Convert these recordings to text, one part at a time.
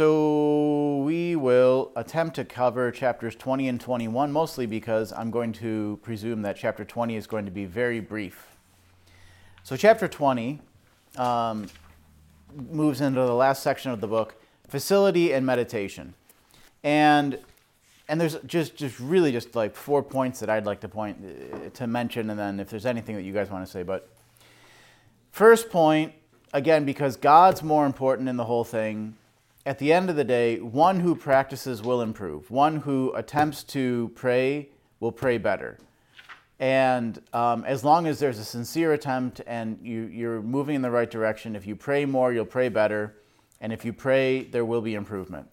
So we will attempt to cover chapters 20 and 21, mostly because I'm going to presume that chapter 20 is going to be very brief. So, chapter 20 um, moves into the last section of the book facility and meditation. And and there's just just really just like four points that I'd like to point uh, to mention, and then if there's anything that you guys want to say. But first point, again, because God's more important in the whole thing. At the end of the day, one who practices will improve. One who attempts to pray will pray better. And um, as long as there's a sincere attempt and you, you're moving in the right direction, if you pray more, you'll pray better. And if you pray, there will be improvement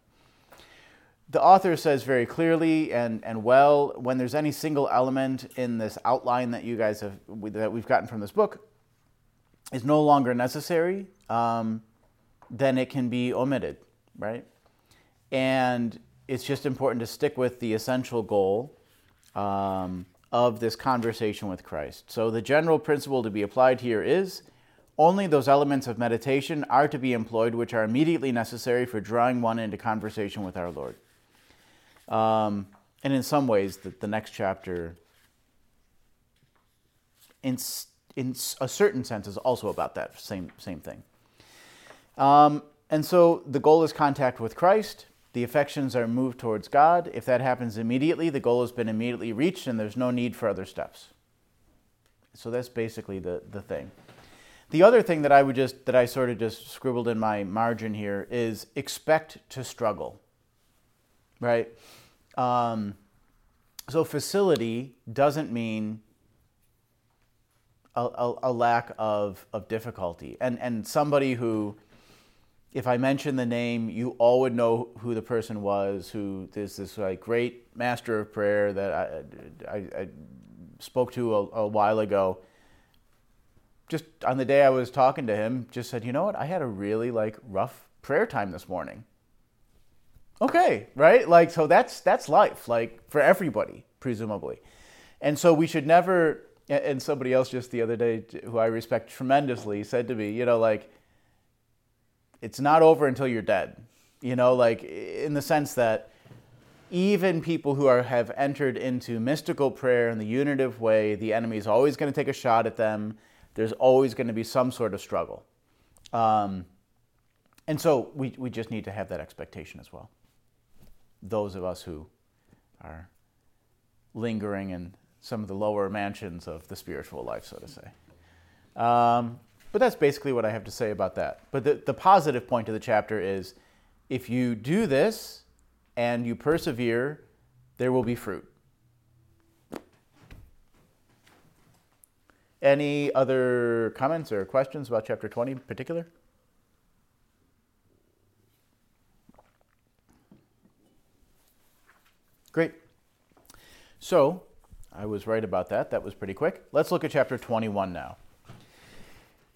the author says very clearly and, and well when there's any single element in this outline that you guys have that we've gotten from this book is no longer necessary um, then it can be omitted right? And it's just important to stick with the essential goal um, of this conversation with christ. So the general principle to be applied here is only those elements of meditation are to be employed which are immediately necessary for drawing one into conversation with our lord. Um, and in some ways, the, the next chapter, in, in a certain sense, is also about that same, same thing. Um, and so the goal is contact with Christ. The affections are moved towards God. If that happens immediately, the goal has been immediately reached and there's no need for other steps. So that's basically the, the thing. The other thing that I would just that I sort of just scribbled in my margin here is expect to struggle. Right? Um, so facility doesn't mean a, a, a, lack of, of difficulty. And, and somebody who, if I mention the name, you all would know who the person was, who is this like great master of prayer that I, I, I spoke to a, a while ago. Just on the day I was talking to him, just said, you know what, I had a really like rough prayer time this morning. Okay, right? Like so that's that's life, like for everybody, presumably. And so we should never and somebody else just the other day who I respect tremendously said to me, you know, like it's not over until you're dead. You know, like in the sense that even people who are have entered into mystical prayer in the unitive way, the enemy is always going to take a shot at them. There's always going to be some sort of struggle. Um, and so we, we just need to have that expectation as well those of us who are lingering in some of the lower mansions of the spiritual life, so to say. Um, but that's basically what I have to say about that. But the, the positive point of the chapter is if you do this and you persevere, there will be fruit. Any other comments or questions about chapter 20 in particular? Great. So, I was right about that. That was pretty quick. Let's look at chapter 21 now.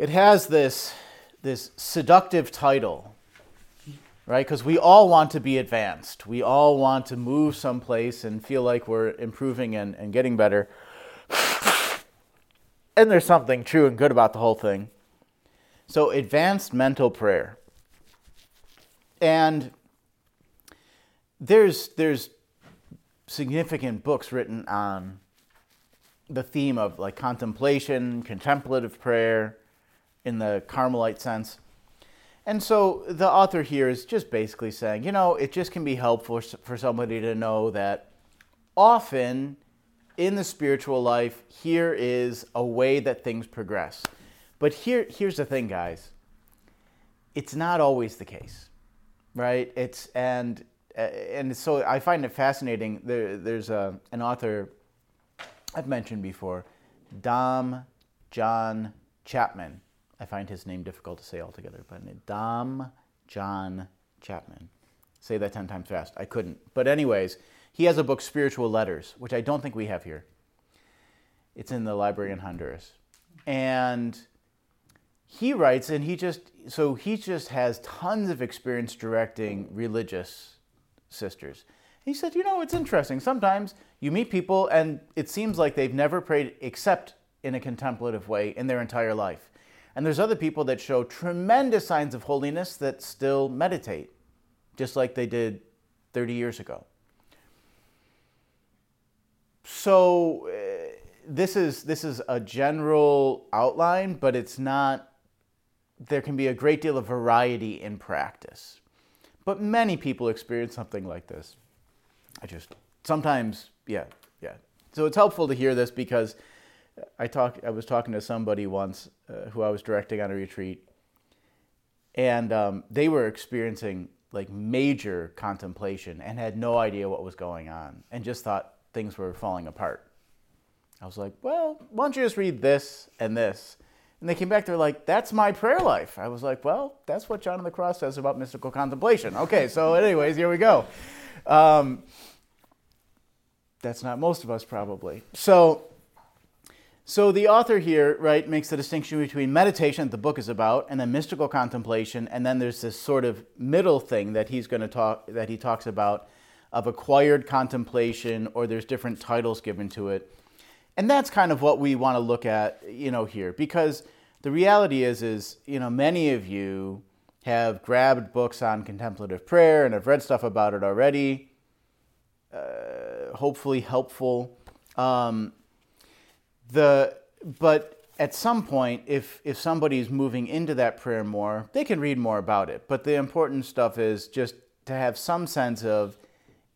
It has this, this seductive title, right? Because we all want to be advanced. We all want to move someplace and feel like we're improving and, and getting better. and there's something true and good about the whole thing. So, advanced mental prayer. And there's, there's significant books written on the theme of like contemplation, contemplative prayer in the Carmelite sense. And so the author here is just basically saying, you know, it just can be helpful for somebody to know that often in the spiritual life, here is a way that things progress. But here, here's the thing, guys. It's not always the case, right? It's and uh, and so I find it fascinating. There, there's a, an author I've mentioned before, Dom John Chapman. I find his name difficult to say altogether, but Dom John Chapman. Say that 10 times fast. I couldn't. But, anyways, he has a book, Spiritual Letters, which I don't think we have here. It's in the library in Honduras. And he writes, and he just, so he just has tons of experience directing religious sisters. He said, You know, it's interesting. Sometimes you meet people and it seems like they've never prayed except in a contemplative way in their entire life. And there's other people that show tremendous signs of holiness that still meditate, just like they did 30 years ago. So uh, this is this is a general outline, but it's not. There can be a great deal of variety in practice, but many people experience something like this. I just sometimes, yeah, yeah. So it's helpful to hear this because I talk. I was talking to somebody once uh, who I was directing on a retreat, and um, they were experiencing like major contemplation and had no idea what was going on, and just thought things were falling apart. I was like, well, why don't you just read this and this? And they came back, they're like, that's my prayer life. I was like, well, that's what John of the Cross says about mystical contemplation. Okay, so, anyways, here we go. Um, that's not most of us, probably. So, so the author here, right, makes the distinction between meditation, that the book is about, and then mystical contemplation, and then there's this sort of middle thing that he's going to talk that he talks about of acquired contemplation, or there's different titles given to it. And that's kind of what we want to look at, you know, here, because the reality is, is you know, many of you have grabbed books on contemplative prayer and have read stuff about it already. Uh, hopefully helpful. Um, the but at some point, if if somebody's moving into that prayer more, they can read more about it. But the important stuff is just to have some sense of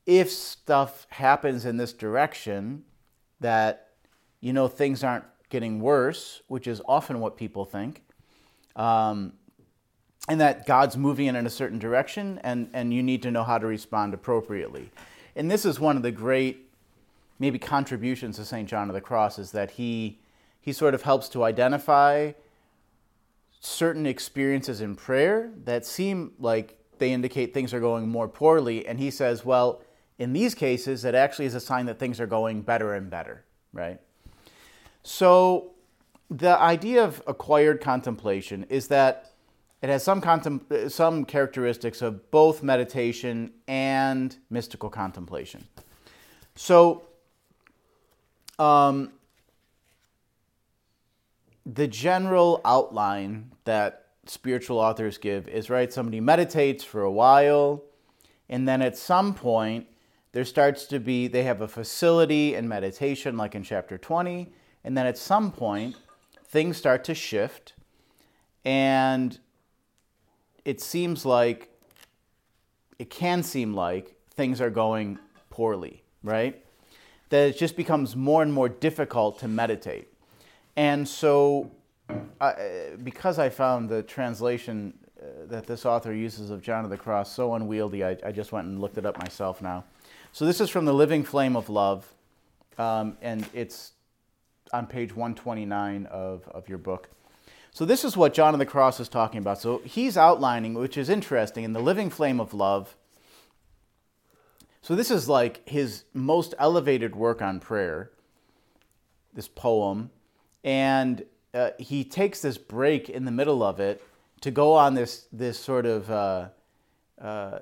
if stuff happens in this direction, that you know things aren't getting worse, which is often what people think, um, and that God's moving in, a certain direction, and, and you need to know how to respond appropriately. And this is one of the great, maybe contributions to St. John of the Cross, is that he, he sort of helps to identify certain experiences in prayer that seem like they indicate things are going more poorly. And he says, well, in these cases, it actually is a sign that things are going better and better, right? So the idea of acquired contemplation is that it has some, contem- some characteristics of both meditation and mystical contemplation. So, um, the general outline that spiritual authors give is right somebody meditates for a while and then at some point there starts to be they have a facility in meditation like in chapter 20 and then at some point things start to shift and it seems like, it can seem like things are going poorly, right? That it just becomes more and more difficult to meditate. And so, uh, because I found the translation uh, that this author uses of John of the Cross so unwieldy, I, I, just went and looked it up myself now. So, this is from The Living Flame of Love, um, and it's on page 129 of, of your book. So, this is what John of the Cross is talking about. So, he's outlining, which is interesting, in the living flame of love. So, this is like his most elevated work on prayer, this poem. And uh, he takes this break in the middle of it to go on this, this sort of. Uh, uh,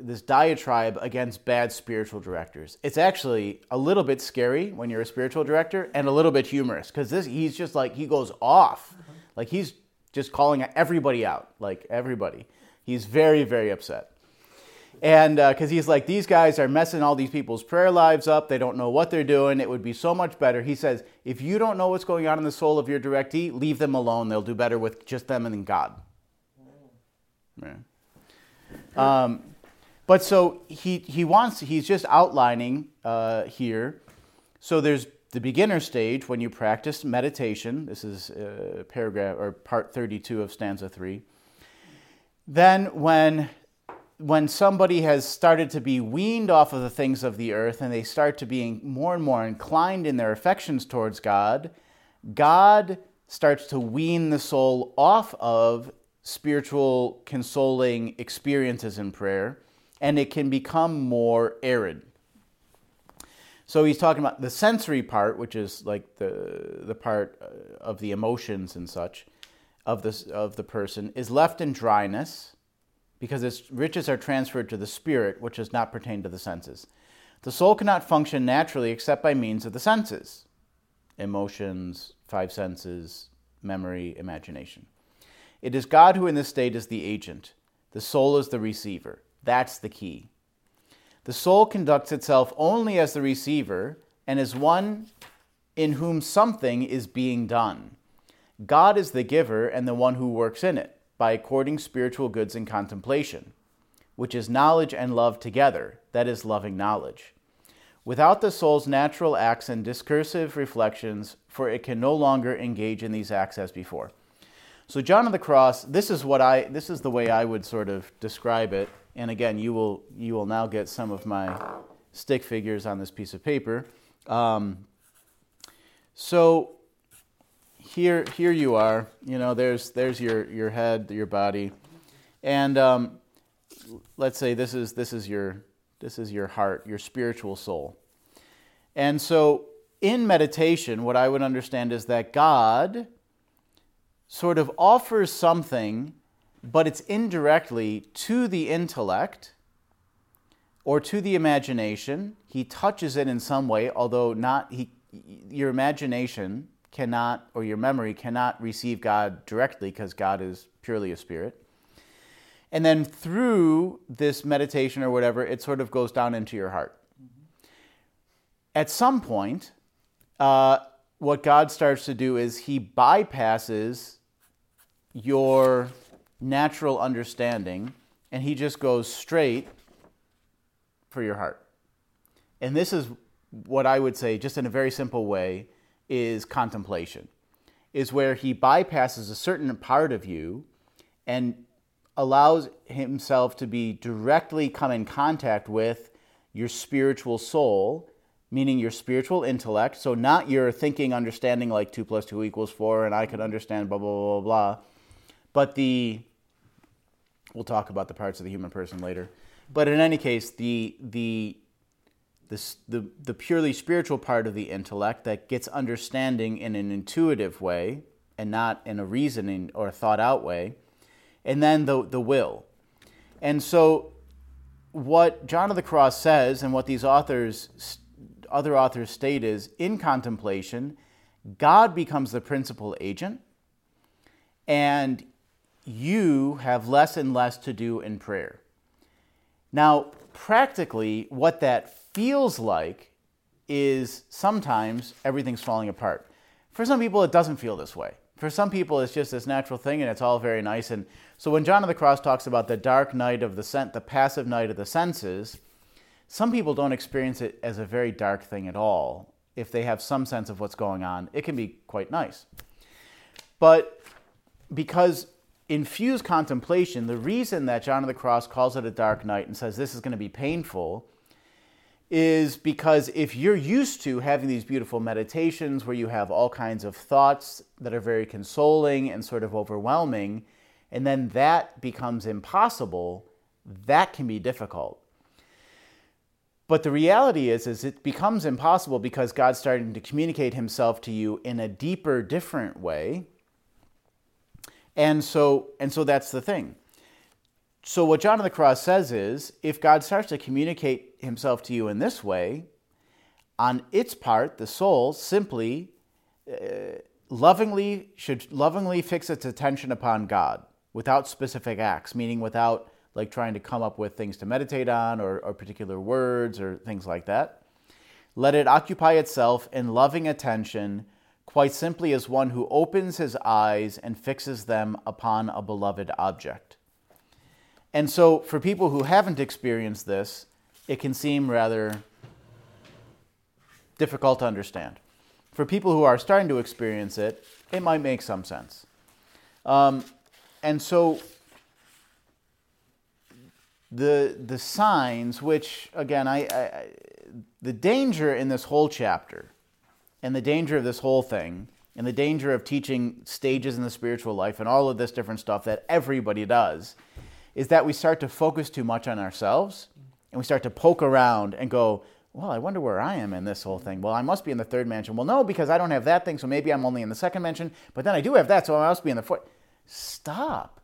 this diatribe against bad spiritual directors. It's actually a little bit scary when you're a spiritual director and a little bit humorous because this he's just like he goes off like he's just calling everybody out, like everybody. He's very, very upset. And because uh, he's like, these guys are messing all these people's prayer lives up. They don't know what they're doing. It would be so much better. He says, if you don't know what's going on in the soul of your directee, leave them alone. They'll do better with just them and God. Yeah. Um, but so he, he wants, he's just outlining uh, here. So there's the beginner stage, when you practice meditation, this is uh, paragraph or part 32 of stanza 3. Then, when, when somebody has started to be weaned off of the things of the earth and they start to be more and more inclined in their affections towards God, God starts to wean the soul off of spiritual consoling experiences in prayer and it can become more arid. So he's talking about the sensory part, which is like the the part uh, of the emotions and such of this of the person, is left in dryness because its riches are transferred to the spirit, which does not pertain to the senses. The soul cannot function naturally except by means of the senses, emotions, five senses, memory, imagination. It is God who in this state is the agent. The soul is the receiver. That's the key. The soul conducts itself only as the receiver and as one in whom something is being done. God is the giver and the one who works in it by according spiritual goods in contemplation, which is knowledge and love together, that is, loving knowledge. Without the soul's natural acts and discursive reflections, for it can no longer engage in these acts as before. So John of the Cross, this is what I this is the way I would sort of describe it. And again, you will you will now get some of my stick figures on this piece of paper. Um, so here here you are. You know, there's there's your your head, your body, and um, let's say this is this is your this is your heart, your spiritual soul. And so in meditation, what I would understand is that God sort of offers something, but it's indirectly to the intellect or to the imagination. He touches it in some way, although not he, your imagination cannot or your memory cannot receive God directly because God is purely a spirit. And then through this meditation or whatever, it sort of goes down into your heart. Mm-hmm. At some point, uh, what God starts to do is He bypasses your natural understanding and he just goes straight for your heart. And this is what I would say, just in a very simple way, is contemplation. Is where he bypasses a certain part of you and allows himself to be directly come in contact with your spiritual soul, meaning your spiritual intellect. So, not your thinking, understanding like 2 plus 2 equals 4, and I could understand blah, blah, blah, blah, blah but the we'll talk about the parts of the human person later. But in any case, the the the, the, the purely spiritual part of the intellect that gets understanding in an intuitive way and not in a reasoning or thought out way, and then the, the will. And so, what John of the Cross says, and what these authors, other authors state, is in contemplation, God becomes the principal agent, and you have less and less to do in prayer. Now, practically, what that feels like is sometimes everything's falling apart. For some people, it doesn't feel this way. For some people, it's just this natural thing and it's all very nice. And so when John of the Cross talks about the dark night of the sen- the passive night of the senses, some people don't experience it as a very dark thing at all. If they have some sense of what's going on, it can be quite nice. But because infuse contemplation, the reason that John of the Cross calls it a dark night and says this is going to be painful is because if you're used to having these beautiful meditations where you have all kinds of thoughts that are very consoling and sort of overwhelming, and then that becomes impossible, that can be difficult. But the reality is, is it becomes impossible because God's starting to communicate himself to you in a deeper, different way and so, and so that's the thing. So, what John of the Cross says is if God starts to communicate himself to you in this way, on its part, the soul simply uh, lovingly should lovingly fix its attention upon God without specific acts, meaning without like trying to come up with things to meditate on or, or particular words or things like that. Let it occupy itself in loving attention quite simply as one who opens his eyes and fixes them upon a beloved object. And so, for people who haven't experienced this, it can seem rather difficult to understand. For people who are starting to experience it, it might make some sense. Um, and so, the the signs, which again, I, I the danger in this whole chapter and the danger of this whole thing and the danger of teaching stages in the spiritual life and all of this different stuff that everybody does is that we start to focus too much on ourselves and we start to poke around and go, well, I wonder where I am in this whole thing. Well, I must be in the third mansion. Well, no, because I don't have that thing, so maybe I'm only in the second mansion, but then I do have that, so I must be in the fourth. Stop.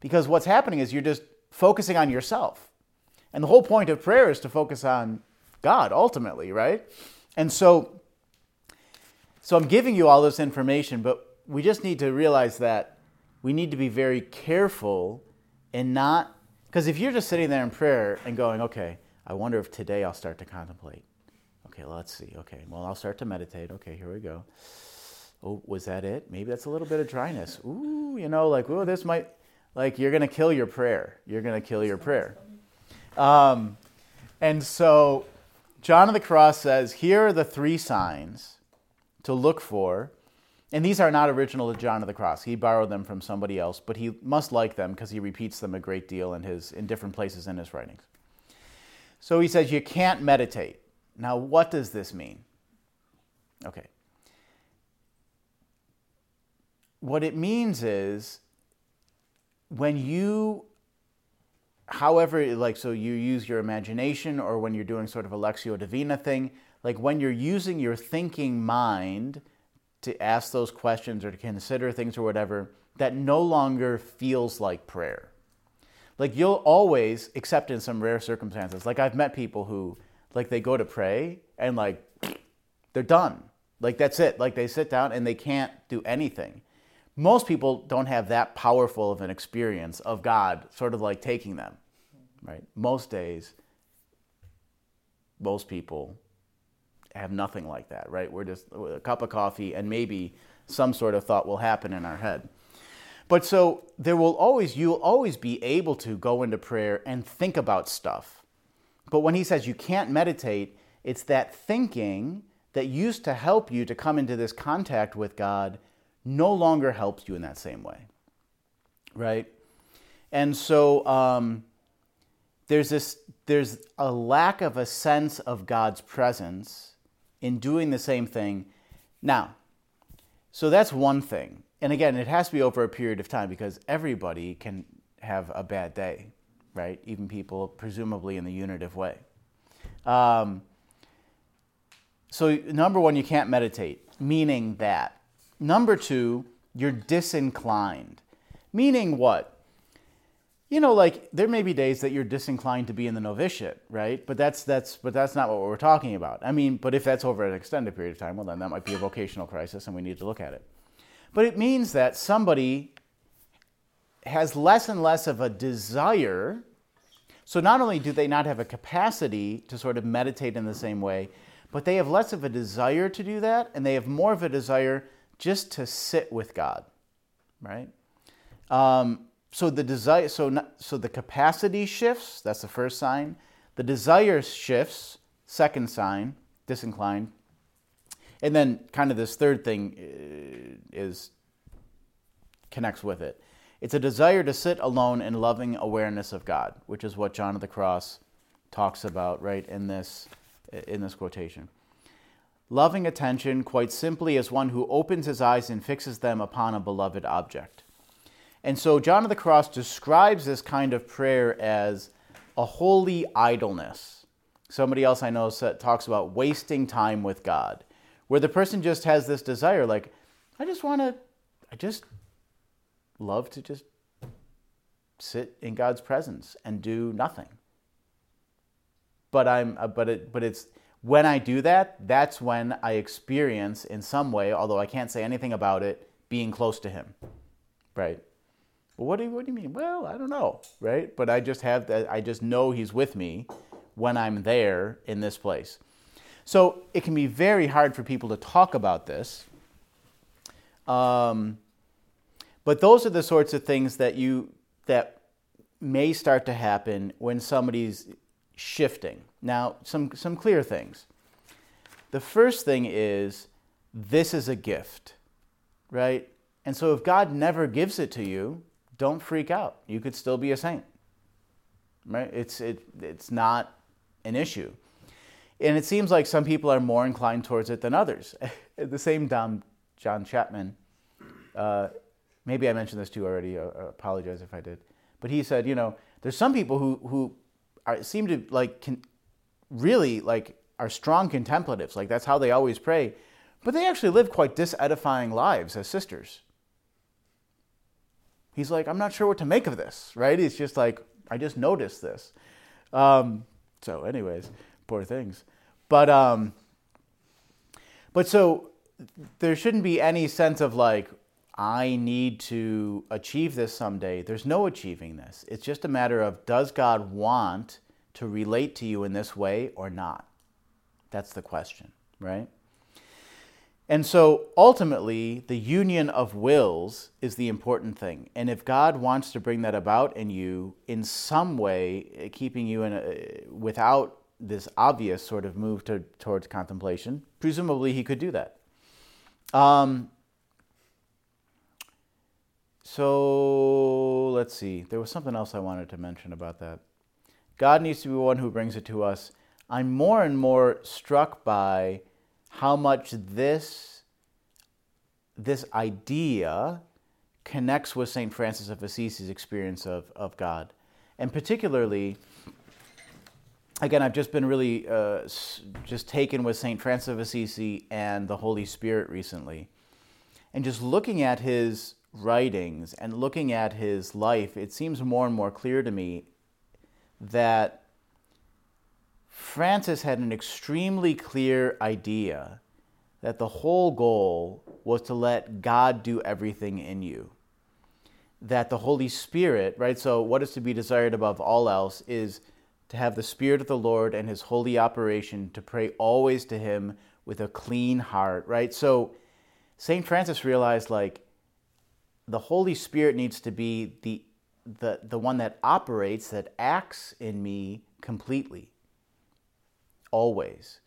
Because what's happening is you're just focusing on yourself. And the whole point of prayer is to focus on God ultimately, right? And so so I'm giving you all this information, but we just need to realize that we need to be very careful and not Because if you're just sitting there in prayer and going, okay, I wonder if today I'll start to contemplate. Okay, let's see. Okay, well, I'll start to meditate. Okay, here we go. Oh, was that it? Maybe that's a little bit of dryness. Ooh, you know, like, oh, this might, like, you're going to kill your prayer. You're going to kill your prayer. Um, and so John of the Cross says, here are the three signs to look for. And these are not original to John of the Cross. He borrowed them from somebody else, but he must like them because he repeats them a great deal in, his, in different places in his writings. So he says, You can't meditate. Now, what does this mean? Okay. What it means is when you, however, like, so you use your imagination or when you're doing sort of a Lectio Divina thing, like when you're using your thinking mind to ask those questions or to consider things or whatever, that no longer feels like prayer. Like you'll always, except in some rare circumstances, like I've met people who, like, they go to pray and, like, they're done. Like, that's it. Like, they sit down and they can't do anything. Most people don't have that powerful of an experience of God sort of like taking them, right? Most days, most people have nothing like that, right? We're just a cup of coffee and maybe some sort of thought will happen in our head. But so there will always, you'll always be able to go into prayer and think about stuff. But when he says you can't meditate, it's that thinking that used to help you to come into this contact with God no longer helps you in that same way. Right? And so um, there's this, there's a lack of a sense of God's presence in doing the same thing. Now, so that's one thing. And again, it has to be over a period of time because everybody can have a bad day, right? Even people presumably in the unitive way. Um, so, number one, you can't meditate, meaning that. Number two, you're disinclined, meaning what? You know, like there may be days that you're disinclined to be in the novitiate, right? But that's that's but that's not what we're talking about. I mean, but if that's over an extended period of time, well, then that might be a vocational crisis, and we need to look at it. But it means that somebody has less and less of a desire. So not only do they not have a capacity to sort of meditate in the same way, but they have less of a desire to do that, and they have more of a desire just to sit with God, right? Um, so the desire so not, so the capacity shifts that's the first sign. The desire shifts second sign disinclined. And then kind of this third thing uh, is connects with it. It's a desire to sit alone in loving awareness of god which is what john of the cross talks about right in this in this quotation. Loving attention quite simply is one who opens his eyes and fixes them upon a beloved object and so John of the Cross describes this kind of prayer as a holy idleness. Somebody else I know talks about wasting time with God, where the person just has this desire, like, I just want to, I just love to just sit in God's presence and do nothing. But I'm, uh, but it, but it's when I do that, that's when I experience in some way, although I can't say anything about it, being close to Him, right? Well, what do you, what do you mean? Well, I don't know, right? But I just have that. I just know He's with me when I'm there in this place. So it can be very hard for people to talk about this. Um, but those are the sorts of things that you that may start to happen when somebody's shifting. Now, some some clear things. The first thing is this is a gift, right? And so if God never gives it to you, don't freak out. You could still be a saint. Right? It's it it's not an issue. And it seems like some people are more inclined towards it than others. the same Dom John Chapman, uh, maybe I mentioned this to you already. I uh, apologize if I did. But he said, you know, there's some people who who are, seem to like can really like are strong contemplatives. Like that's how they always pray, but they actually live quite disedifying lives as sisters he's like, I'm not sure what to make of this, right? He's just like, I just noticed this. Um, so, anyways, poor things. But, um, but so there shouldn't be any sense of like, I need to achieve this someday. There's no achieving this. It's just a matter of does God want to relate to you in this way or not? That's the question, right? And so ultimately, the union of wills is the important thing. And if God wants to bring that about in you in some way, eh, keeping you in a, without this obvious sort of move to, towards contemplation, presumably he could do that. Um, so let's see. There was something else I wanted to mention about that. God needs to be one who brings it to us. I'm more and more struck by how much this this idea connects with St. Francis of Assisi's experience of, of God. And particularly, again, I've just been really uh, just taken with St. Francis of Assisi and the Holy Spirit recently. And just looking at his writings and looking at his life, it seems more and more clear to me that Francis had an extremely clear idea that the whole goal was to let God do everything in you. That the Holy Spirit, right? So, what is to be desired above all else is to have the Spirit of the Lord and His holy operation, to pray always to Him with a clean heart, right? So, St. Francis realized like the Holy Spirit needs to be the, the, the one that operates, that acts in me completely, always.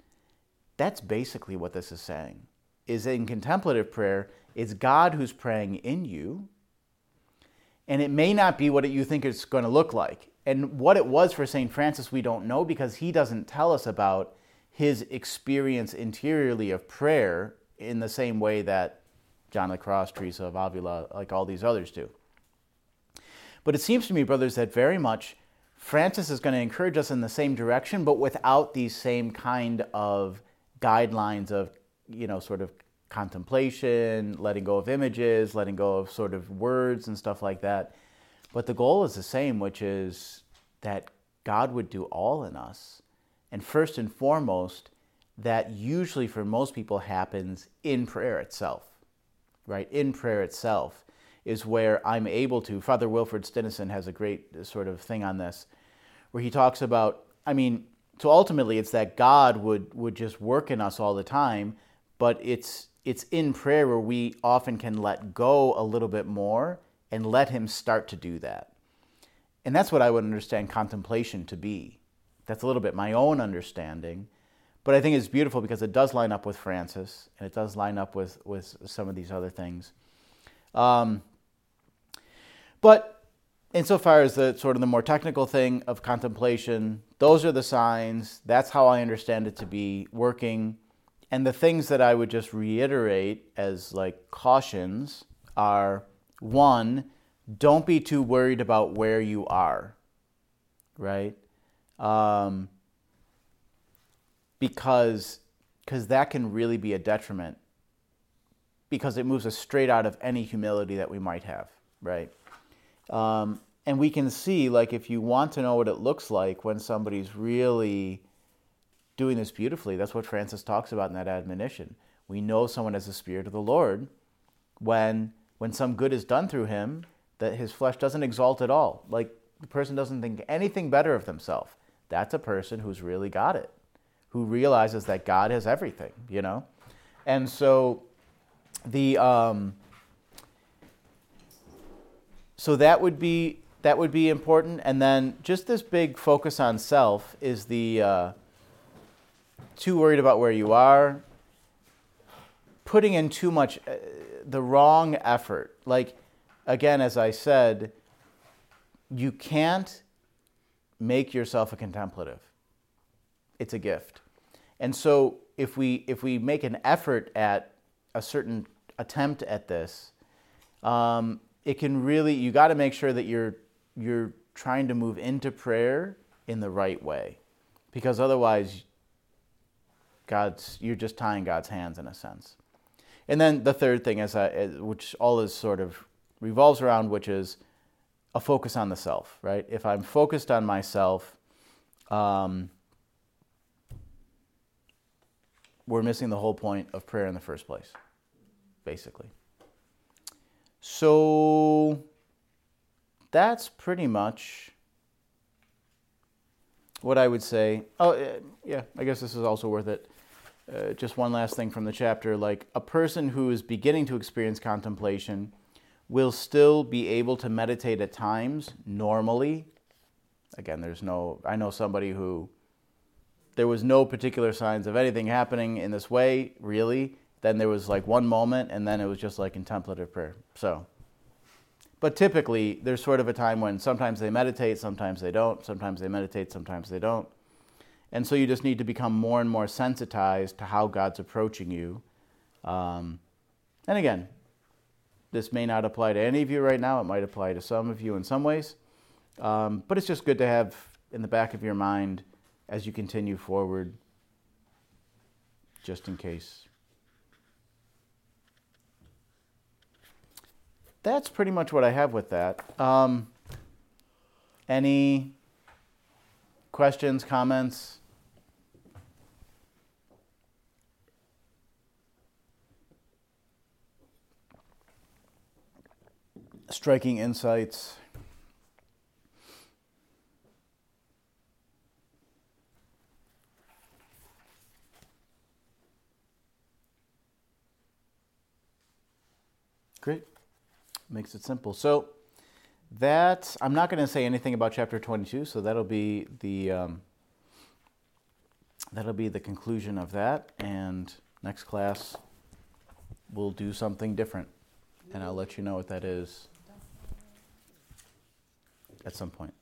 That's basically what this is saying. Is in contemplative prayer, it's God who's praying in you, and it may not be what you think it's going to look like. And what it was for St. Francis, we don't know because he doesn't tell us about his experience interiorly of prayer in the same way that John the Cross, Teresa of Avila, like all these others do. But it seems to me, brothers, that very much Francis is going to encourage us in the same direction, but without these same kind of guidelines of, you know, sort of contemplation, letting go of images, letting go of sort of words and stuff like that. But the goal is the same, which is that God would do all in us. And first and foremost, that usually for most people happens in prayer itself, right? In prayer itself is where I'm able to. Father Wilfrid Stinissen has a great sort of thing on this, where he talks about, I mean, so ultimately it's that God would, would just work in us all the time, but it's, it's in prayer where we often can let go a little bit more and let Him start to do that. And that's what I would understand contemplation to be. That's a little bit my own understanding. But I think it's beautiful because it does line up with Francis and it does line up with, with some of these other things. Um, but insofar as the sort of the more technical thing of contemplation, those are the signs. That's how I understand it to be working. And the things that I would just reiterate as like cautions are one, don't be too worried about where you are, right? Um, because because that can really be a detriment because it moves us straight out of any humility that we might have, right? Um, and we can see, like, if you want to know what it looks like when somebody's really doing this beautifully, that's what Francis talks about in that admonition. We know someone has the Spirit of the Lord when, when some good is done through him, that his flesh doesn't exalt at all. Like, the person doesn't think anything better of themselves. That's a person who's really got it, who realizes that God has everything, you know? And so the. Um, so that would be that would be important. And then just this big focus on self is the uh, too worried about where you are, putting in too much, uh, the wrong effort. Like, again, as I said, you can't make yourself a contemplative. It's a gift. And so if we if we make an effort at a certain attempt at this, um, it can really you got to make sure that you're you're trying to move into prayer in the right way. Because otherwise god's you're just tying god's hands in a sense. And then the third thing is, uh, which all is sort of revolves around which is a focus on the self right? If i'm focused on myself um, we're missing the whole point of prayer in the first place basically So that's pretty much what I would say. Oh, yeah, I guess this is also worth it. Uh, just one last thing from the chapter like a person who is beginning to experience contemplation will still be able to meditate at times normally. Again, there's no, I know somebody who there was no particular signs of anything happening in this way, really. Then there was like one moment, and then it was just like contemplative prayer. So, but typically, there's sort of a time when sometimes they meditate, sometimes they don't, sometimes they meditate, sometimes they don't. And so you just need to become more and more sensitized to how God's approaching you. Um, and again, this may not apply to any of you right now. It might apply to some of you in some ways. Um, but it's just good to have in the back of your mind as you continue forward, just in case. That's pretty much what I have with that. Um, any questions, comments? Striking insights. Great. Makes it simple. So that I'm not going to say anything about chapter 22, so that'll be the um, that'll be the conclusion of that. And next class, we'll do something different, and I'll let you know what that is at some point.